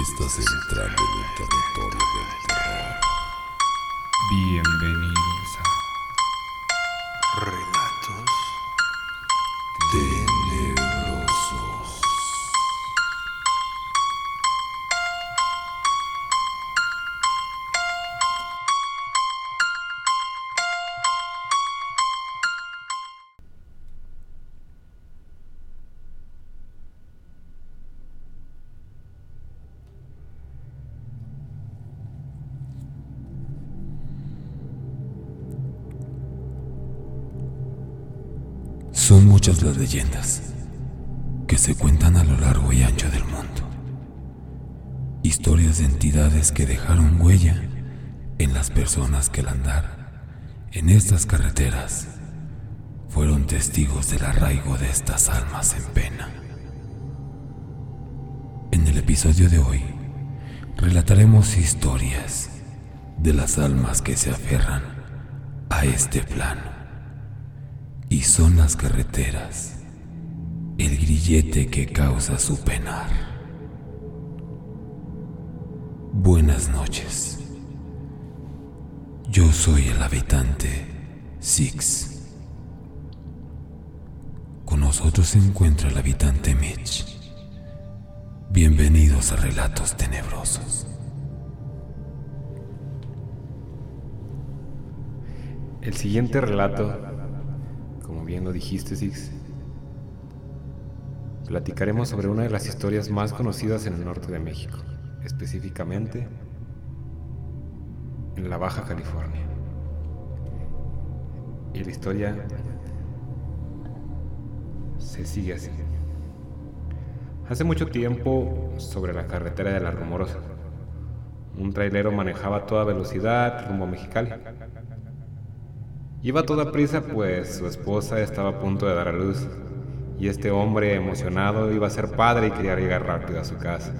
Estás entrando en el territorio del terror. Bienvenidos Las leyendas que se cuentan a lo largo y ancho del mundo. Historias de entidades que dejaron huella en las personas que al andar en estas carreteras fueron testigos del arraigo de estas almas en pena. En el episodio de hoy relataremos historias de las almas que se aferran a este plano. Y son las carreteras el grillete que causa su penar. Buenas noches. Yo soy el habitante Six. Con nosotros se encuentra el habitante Mitch. Bienvenidos a Relatos Tenebrosos. El siguiente relato, como bien lo dijiste, Six, platicaremos sobre una de las historias más conocidas en el norte de México, específicamente en la Baja California. Y la historia se sigue así. Hace mucho tiempo, sobre la carretera de la Rumorosa, un trailero manejaba a toda velocidad rumbo a Mexicali. Iba toda prisa pues su esposa estaba a punto de dar a luz y este hombre emocionado iba a ser padre y quería llegar rápido a su casa.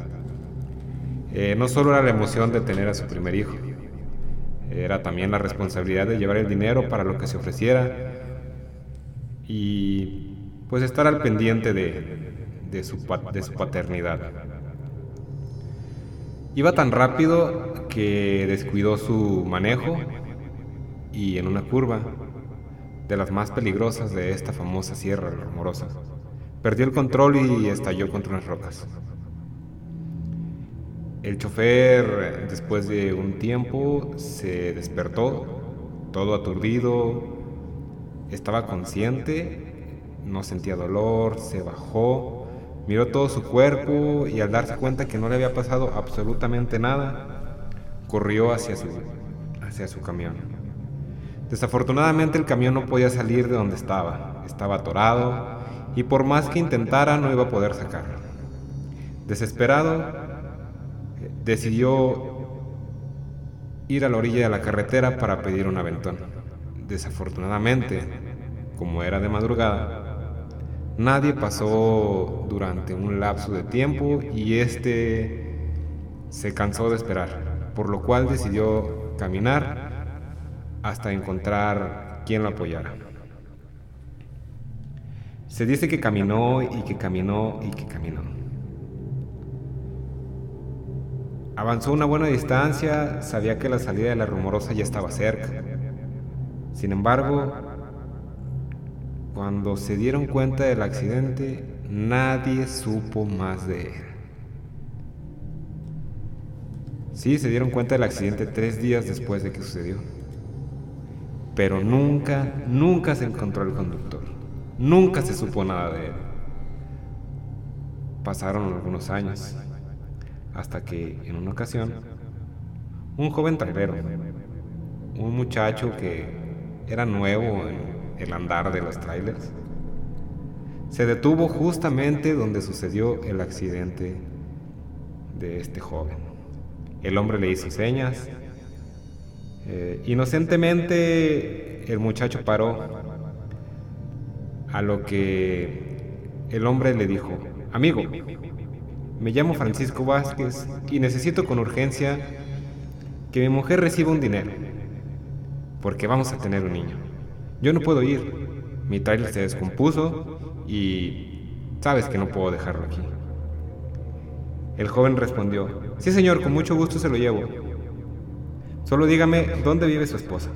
Eh, no solo era la emoción de tener a su primer hijo, era también la responsabilidad de llevar el dinero para lo que se ofreciera y pues estar al pendiente de, de, su, de su paternidad. Iba tan rápido que descuidó su manejo y en una curva de las más peligrosas de esta famosa sierra rumorosa, perdió el control y estalló contra unas rocas. El chofer, después de un tiempo, se despertó, todo aturdido, estaba consciente, no sentía dolor, se bajó, miró todo su cuerpo y al darse cuenta que no le había pasado absolutamente nada, corrió hacia su, hacia su camión. Desafortunadamente el camión no podía salir de donde estaba, estaba atorado y por más que intentara no iba a poder sacarlo. Desesperado, eh, decidió ir a la orilla de la carretera para pedir un aventón. Desafortunadamente, como era de madrugada, nadie pasó durante un lapso de tiempo y este se cansó de esperar, por lo cual decidió caminar hasta encontrar quien lo apoyara. Se dice que caminó y que caminó y que caminó. Avanzó una buena distancia, sabía que la salida de la rumorosa ya estaba cerca. Sin embargo, cuando se dieron cuenta del accidente, nadie supo más de él. Sí, se dieron cuenta del accidente tres días después de que sucedió. Pero nunca, nunca se encontró el conductor. Nunca se supo nada de él. Pasaron algunos años, hasta que en una ocasión, un joven trailero, un muchacho que era nuevo en el andar de los trailers, se detuvo justamente donde sucedió el accidente de este joven. El hombre le hizo señas. Eh, inocentemente el muchacho paró, a lo que el hombre le dijo, amigo, me llamo Francisco Vázquez y necesito con urgencia que mi mujer reciba un dinero, porque vamos a tener un niño. Yo no puedo ir, mi trailer se descompuso y sabes que no puedo dejarlo aquí. El joven respondió, sí señor, con mucho gusto se lo llevo. Solo dígame dónde vive su esposa.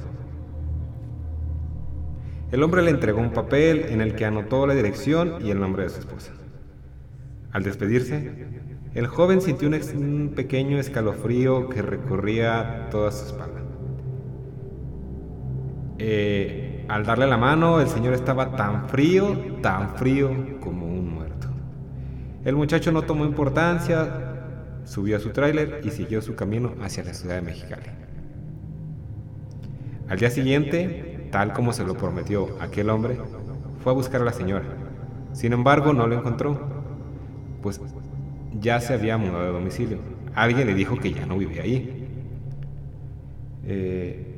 El hombre le entregó un papel en el que anotó la dirección y el nombre de su esposa. Al despedirse, el joven sintió un, pequeño escalofrío que recorría toda su espalda. Eh, al darle la mano, el señor estaba tan frío, tan frío como un muerto. El muchacho no tomó importancia, subió a su tráiler y siguió su camino hacia la ciudad de Mexicali. Al día siguiente, tal como se lo prometió aquel hombre, fue a buscar a la señora. Sin embargo, no lo encontró, pues ya se había mudado de domicilio. Alguien le dijo que ya no vivía ahí. Eh,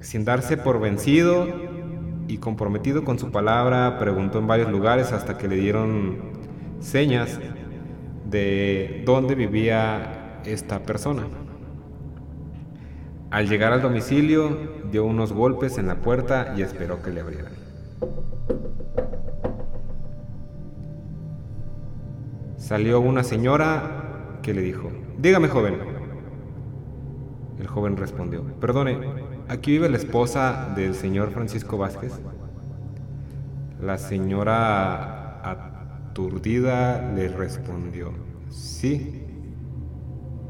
sin darse por vencido y comprometido con su palabra, preguntó en varios lugares hasta que le dieron señas de dónde vivía esta persona. Al llegar al domicilio, dio unos golpes en la puerta y esperó que le abrieran. Salió una señora que le dijo, dígame joven. El joven respondió, perdone, ¿aquí vive la esposa del señor Francisco Vázquez? La señora aturdida le respondió, sí,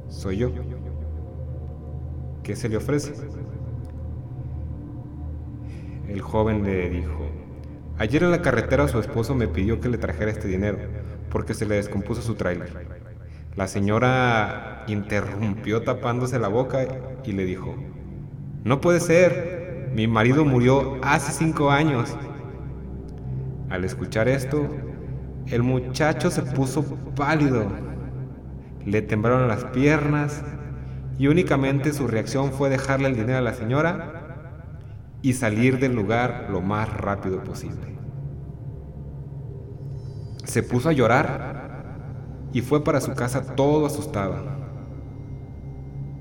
soy yo. ¿Qué se le ofrece? El joven le dijo, ayer en la carretera su esposo me pidió que le trajera este dinero porque se le descompuso su tráiler. La señora interrumpió tapándose la boca y le dijo, no puede ser, mi marido murió hace cinco años. Al escuchar esto, el muchacho se puso pálido, le temblaron las piernas y únicamente su reacción fue dejarle el dinero a la señora y salir del lugar lo más rápido posible. Se puso a llorar y fue para su casa todo asustado.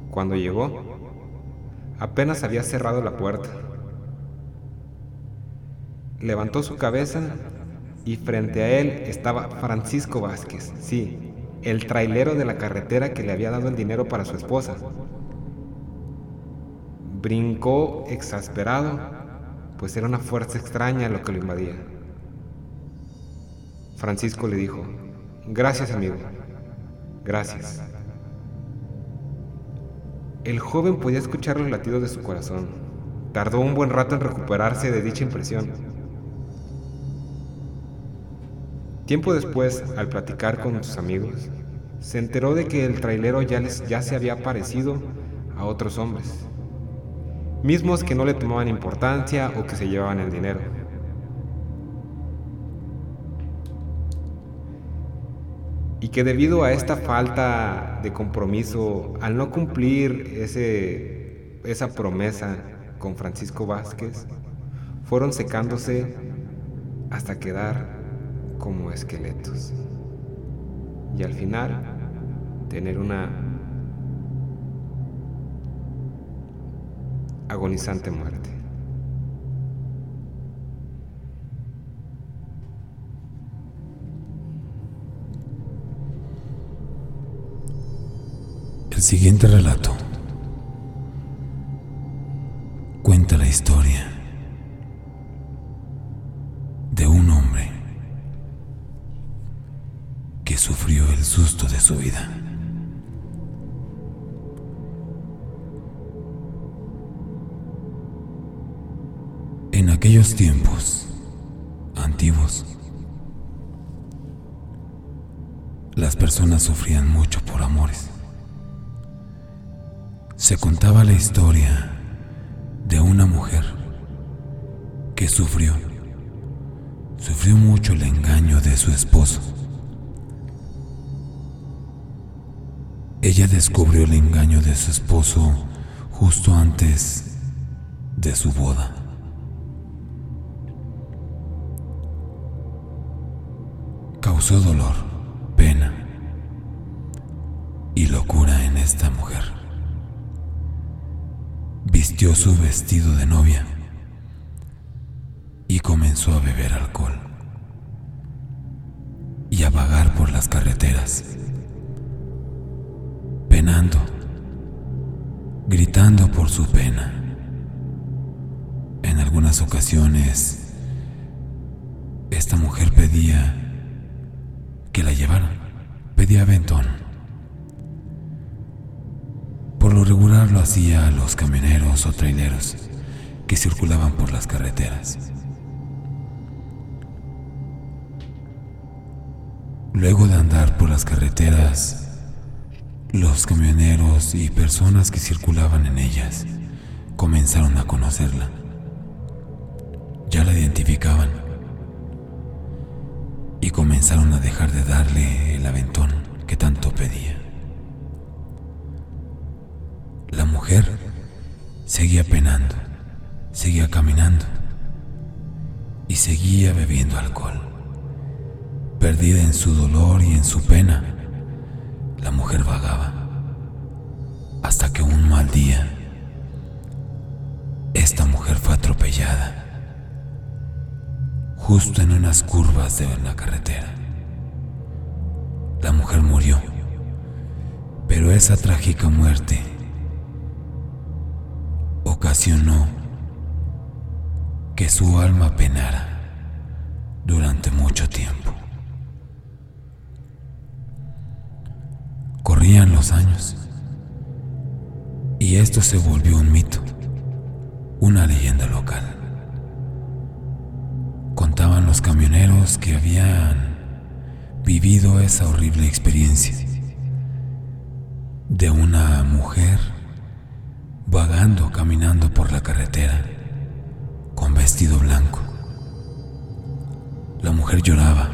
Cuando llegó, apenas había cerrado la puerta. Levantó su cabeza y frente a él estaba Francisco Vázquez, sí, el trailero de la carretera que le había dado el dinero para su esposa. Brincó exasperado, pues era una fuerza extraña lo que lo invadía. Francisco le dijo, gracias amigo, gracias. El joven podía escuchar los latidos de su corazón. Tardó un buen rato en recuperarse de dicha impresión. Tiempo después, al platicar con sus amigos, se enteró de que el trailero ya, les, ya se había parecido a otros hombres, mismos que no le tomaban importancia o que se llevaban el dinero. Y que debido a esta falta de compromiso, al no cumplir ese, esa promesa con Francisco Vázquez, fueron secándose hasta quedar como esqueletos y al final tener una agonizante muerte. El siguiente relato cuenta la historia susto de su vida. En aquellos tiempos antiguos, las personas sufrían mucho por amores. Se contaba la historia de una mujer que sufrió, sufrió mucho el engaño de su esposo. Ella descubrió el engaño de su esposo justo antes de su boda. Causó dolor, pena y locura en esta mujer. Vistió su vestido de novia y comenzó a beber alcohol y a vagar por las carreteras penando, gritando por su pena. En algunas ocasiones, esta mujer pedía que la llevaran, pedía aventón. Por lo regular lo hacía a los camioneros o traileros que circulaban por las carreteras. Luego de andar por las carreteras, los camioneros y personas que circulaban en ellas comenzaron a conocerla. Ya la identificaban y comenzaron a dejar de darle el aventón que tanto pedía. La mujer seguía penando, seguía caminando y seguía bebiendo alcohol. Perdida en su dolor y en su pena, vagaba. Hasta que un mal día, esta mujer fue atropellada justo en unas curvas de la carretera. La mujer murió, pero esa trágica muerte ocasionó que su alma penara durante mucho tiempo. Corrían los años y esto se volvió un mito, una leyenda local. Contaban los camioneros que habían vivido esa horrible experiencia de una mujer vagando, caminando por la carretera con vestido blanco. La mujer lloraba,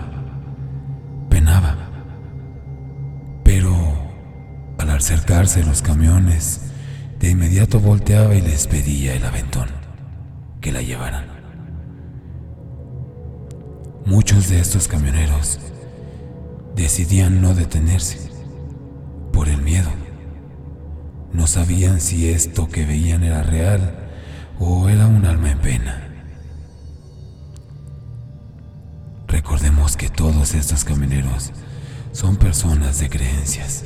acercarse los camiones, de inmediato volteaba y les pedía el aventón, que la llevaran. Muchos de estos camioneros decidían no detenerse por el miedo. No sabían si esto que veían era real o era un alma en pena. Recordemos que todos estos camioneros son personas de creencias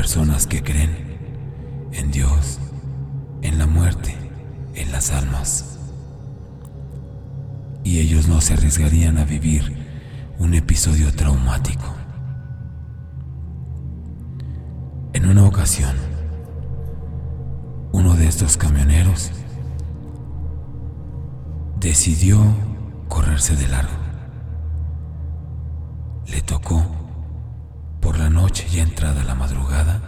personas que creen en Dios, en la muerte, en las almas. Y ellos no se arriesgarían a vivir un episodio traumático. En una ocasión, uno de estos camioneros decidió correrse de largo. Le tocó la noche y entrada la madrugada,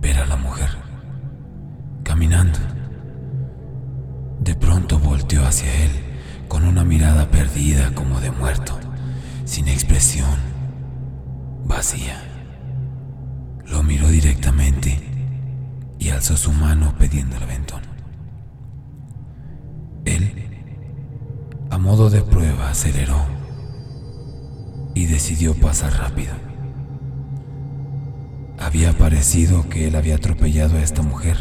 ver a la mujer caminando. De pronto volteó hacia él con una mirada perdida como de muerto, sin expresión, vacía. Lo miró directamente y alzó su mano pidiendo el aventón. Él, a modo de prueba, aceleró y decidió pasar rápido. Había parecido que él había atropellado a esta mujer.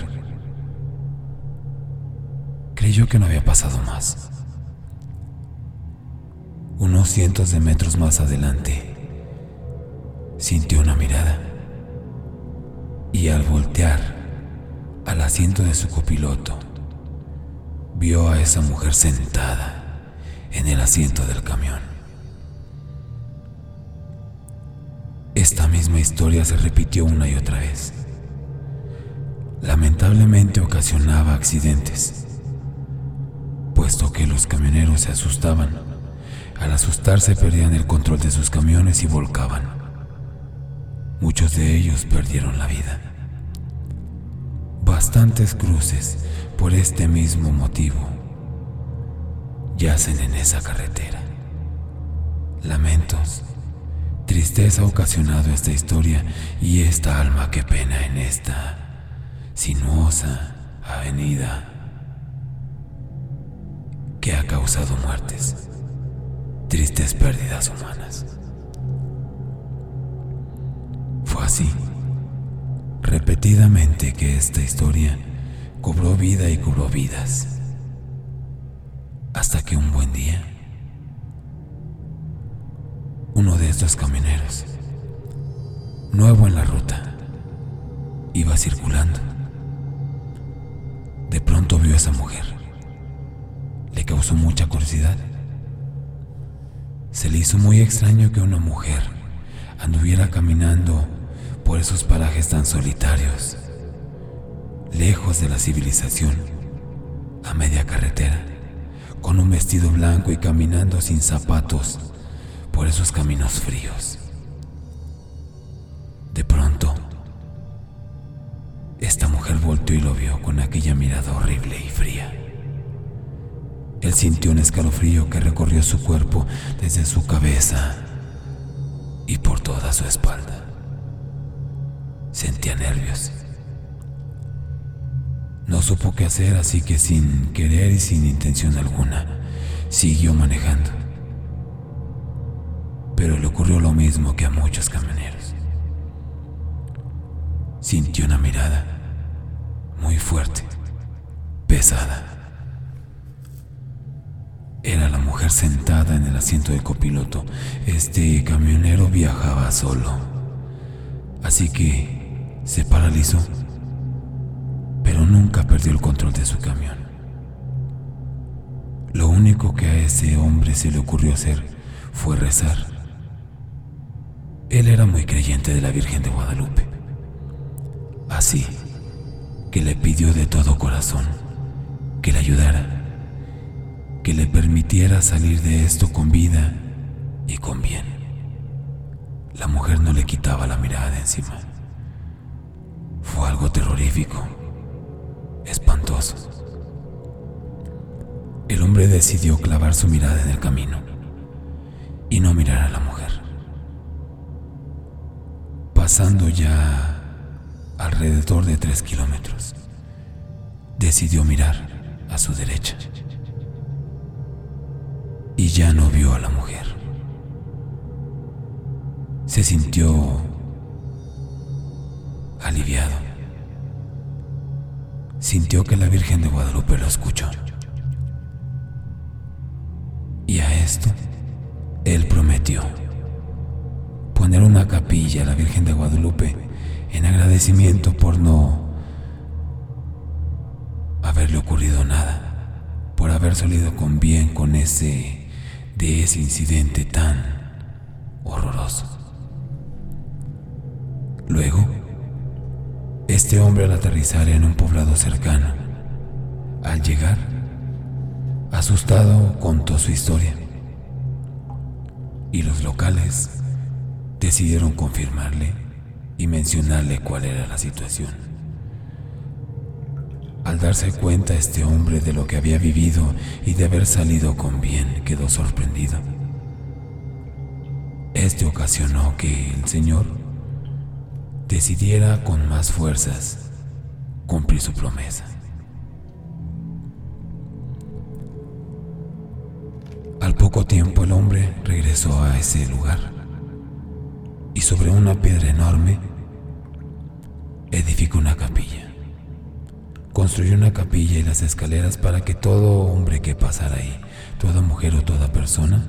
Creyó que no había pasado más. Unos cientos de metros más adelante, sintió una mirada y al voltear al asiento de su copiloto, vio a esa mujer sentada en el asiento del camión. Esta misma historia se repitió una y otra vez. Lamentablemente ocasionaba accidentes, puesto que los camioneros se asustaban. Al asustarse perdían el control de sus camiones y volcaban. Muchos de ellos perdieron la vida. Bastantes cruces por este mismo motivo yacen en esa carretera. Lamentos Tristeza ha ocasionado esta historia y esta alma que pena en esta sinuosa avenida que ha causado muertes, tristes pérdidas humanas. Fue así, repetidamente, que esta historia cobró vida y cobró vidas, hasta que un buen día uno de estos camioneros nuevo en la ruta. Iba circulando. De pronto vio a esa mujer. Le causó mucha curiosidad. Se le hizo muy extraño que una mujer anduviera caminando por esos parajes tan solitarios, lejos de la civilización, a media carretera, con un vestido blanco y caminando sin zapatos por esos caminos fríos. De pronto, esta mujer volteó y lo vio con aquella mirada horrible y fría. Él sintió un escalofrío que recorrió su cuerpo desde su cabeza y por toda su espalda. Sentía nervios. No supo qué hacer, así que sin querer y sin intención alguna, siguió manejando. Pero le ocurrió lo mismo que a muchos camioneros. Sintió una mirada muy fuerte, pesada. Era la mujer sentada en el asiento del copiloto. Este camionero viajaba solo. Así que se paralizó, pero nunca perdió el control de su camión. Lo único que a ese hombre se le ocurrió hacer fue rezar. Él era muy creyente de la Virgen de Guadalupe. Así que le pidió de todo corazón que le ayudara, que le permitiera salir de esto con vida y con bien. La mujer no le quitaba la mirada de encima. Fue algo terrorífico, espantoso. El hombre decidió clavar su mirada en el camino y no mirar a la mujer. Pasando ya alrededor de tres kilómetros, decidió mirar a su derecha y ya no vio a la mujer. Se sintió aliviado. Sintió que la Virgen de Guadalupe lo escuchó. Y a esto, él prometió poner una capilla a la Virgen de Guadalupe en agradecimiento por no haberle ocurrido nada, por haber salido con bien con ese de ese incidente tan horroroso. Luego, este hombre al aterrizar en un poblado cercano, al llegar, asustado contó su historia y los locales decidieron confirmarle y mencionarle cuál era la situación. Al darse cuenta este hombre de lo que había vivido y de haber salido con bien, quedó sorprendido. Este ocasionó que el Señor decidiera con más fuerzas cumplir su promesa. Al poco tiempo el hombre regresó a ese lugar sobre una piedra enorme edificó una capilla. Construyó una capilla y las escaleras para que todo hombre que pasara ahí, toda mujer o toda persona,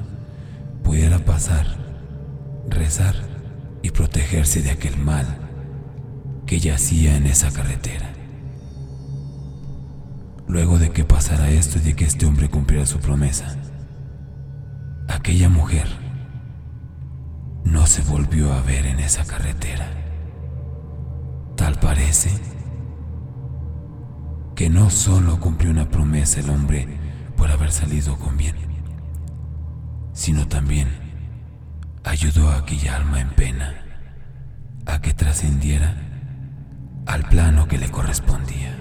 pudiera pasar, rezar y protegerse de aquel mal que yacía en esa carretera. Luego de que pasara esto y de que este hombre cumpliera su promesa, aquella mujer no se volvió a ver en esa carretera. Tal parece que no solo cumplió una promesa el hombre por haber salido con bien, sino también ayudó a aquella alma en pena a que trascendiera al plano que le correspondía.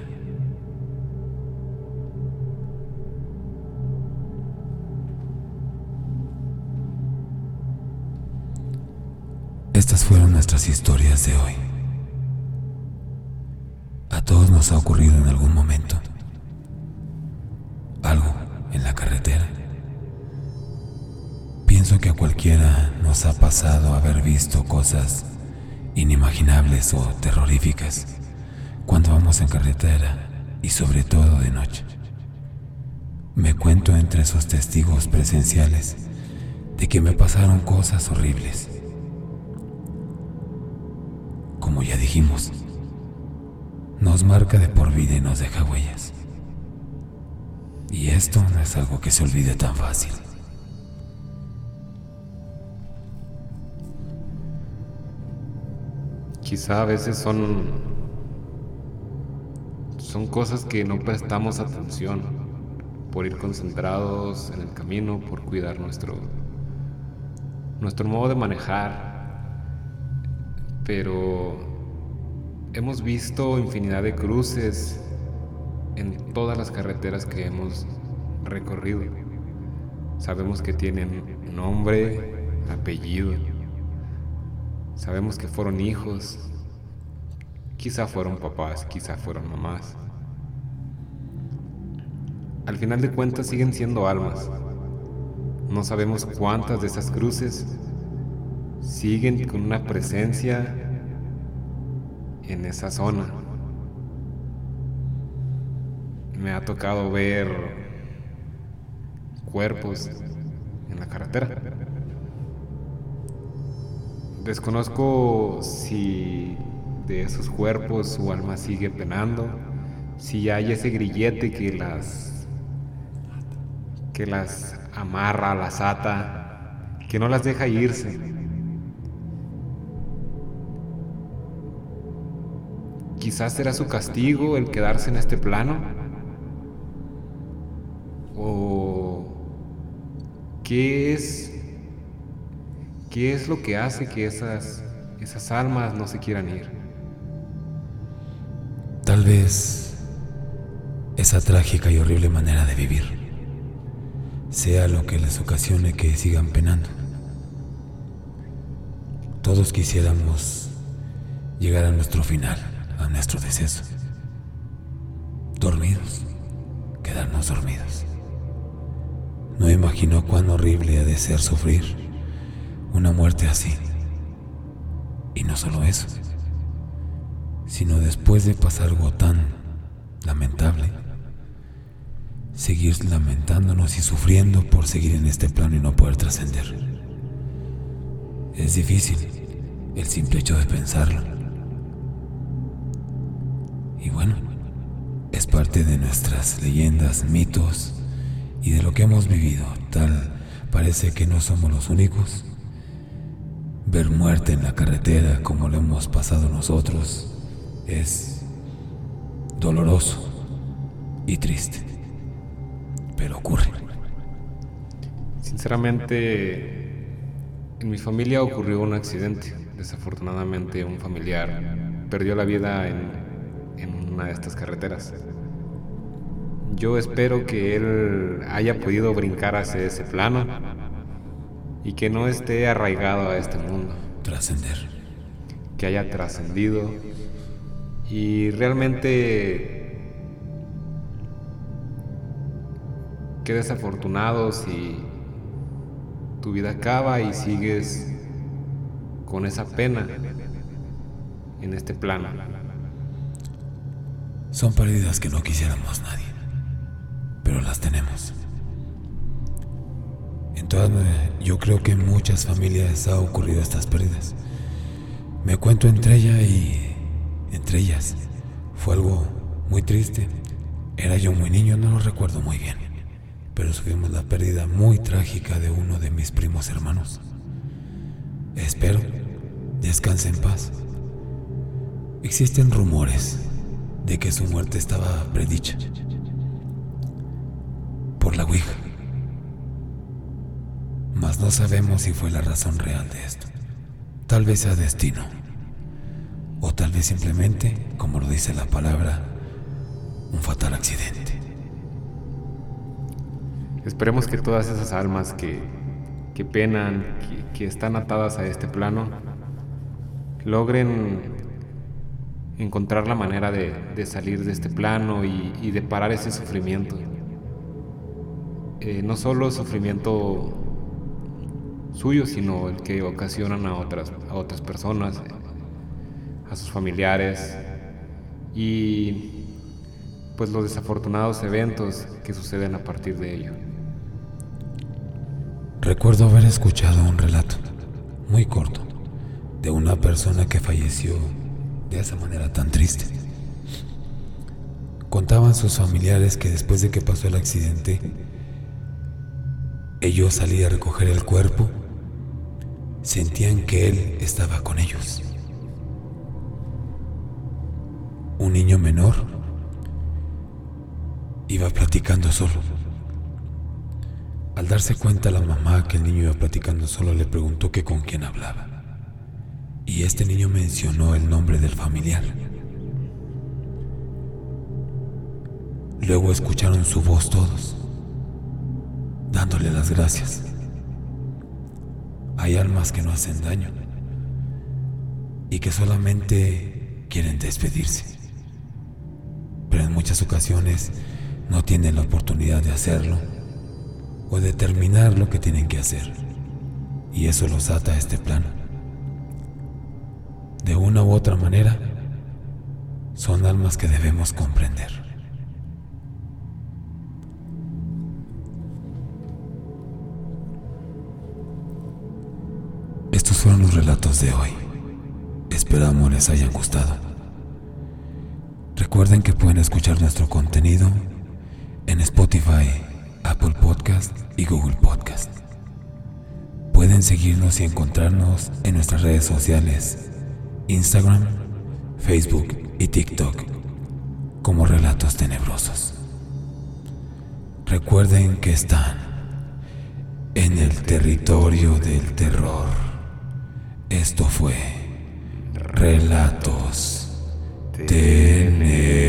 Estas fueron nuestras historias de hoy. A todos nos ha ocurrido en algún momento algo en la carretera. Pienso que a cualquiera nos ha pasado haber visto cosas inimaginables o terroríficas cuando vamos en carretera y sobre todo de noche. Me cuento entre esos testigos presenciales de que me pasaron cosas horribles como ya dijimos, nos marca de por vida y nos deja huellas. Y esto no es algo que se olvide tan fácil. Quizá a veces son son cosas que no prestamos atención por ir concentrados en el camino, por cuidar nuestro nuestro modo de manejar. Pero hemos visto infinidad de cruces en todas las carreteras que hemos recorrido. Sabemos que tienen nombre, apellido. Sabemos que fueron hijos. Quizá fueron papás, quizá fueron mamás. Al final de cuentas siguen siendo almas. No sabemos cuántas de esas cruces siguen con una presencia en esa zona. Me ha tocado ver cuerpos en la carretera. Desconozco si de esos cuerpos su alma sigue penando, si hay ese grillete que las que las amarra, las ata, que no las deja irse. Quizás será su castigo el quedarse en este plano. ¿O qué es qué es lo que hace que esas esas almas no se quieran ir? Tal vez esa trágica y horrible manera de vivir sea lo que les ocasione que sigan penando. Todos quisiéramos llegar a nuestro final, a nuestro deceso. Dormidos, quedarnos dormidos. No imagino cuán horrible ha de ser sufrir una muerte así. Y no solo eso, sino después de pasar algo tan lamentable seguir lamentándonos y sufriendo por seguir en este plano y no poder trascender. Es difícil el simple hecho de pensarlo. Y bueno, es parte de nuestras leyendas, mitos y de lo que hemos vivido. Tal parece que no somos los únicos. Ver muerte en la carretera como lo hemos pasado nosotros es doloroso y triste pero ocurre. Sinceramente, en mi familia ocurrió un accidente. Desafortunadamente, un familiar perdió la vida en, una de estas carreteras. Yo espero que él haya podido brincar hacia ese plano y que no esté arraigado a este mundo. Trascender. Que haya trascendido y realmente Qué desafortunado si tu vida acaba y sigues con esa pena en este plano. Son pérdidas que no quisiéramos nadie, pero las tenemos. Entonces, yo creo que en muchas familias ha ocurrido estas pérdidas. Me cuento entre ella y entre ellas. Fue algo muy triste. Era yo muy niño, no lo recuerdo muy bien pero sufrimos la pérdida muy trágica de uno de mis primos hermanos. Espero descanse en paz. Existen rumores de que su muerte estaba predicha por la Ouija, mas no sabemos si fue la razón real de esto. Tal vez sea destino, o tal vez simplemente, como lo dice la palabra, un fatal accidente. Esperemos que todas esas almas que, que penan, que, están atadas a este plano, logren encontrar la manera de, salir de este plano y, de parar ese sufrimiento. Eh, no solo sufrimiento suyo, sino el que ocasionan a otras, a otras personas, a sus familiares y pues los desafortunados eventos que suceden a partir de ello. Recuerdo haber escuchado un relato muy corto de una persona que falleció de esa manera tan triste. Contaban sus familiares que después de que pasó el accidente, ellos salían a recoger el cuerpo, sentían que él estaba con ellos. Un niño menor iba platicando solo. Al darse cuenta la mamá que el niño iba platicando solo le preguntó que con quién hablaba. Y este niño mencionó el nombre del familiar. Luego escucharon su voz todos, dándole las gracias. Hay almas que no hacen daño y que solamente quieren despedirse pero en muchas ocasiones no tienen la oportunidad de hacerlo o de terminar lo que tienen que hacer. Y eso los ata a este plano. De una u otra manera, son almas que debemos comprender. Estos fueron los relatos de hoy. Esperamos les hayan gustado. Recuerden que pueden escuchar nuestro contenido en Spotify, Apple Podcast y Google Podcast. Pueden seguirnos y encontrarnos en nuestras redes sociales, Instagram, Facebook y TikTok, como Relatos Tenebrosos. Recuerden que están en el territorio del terror. Esto fue Relatos tenebroso.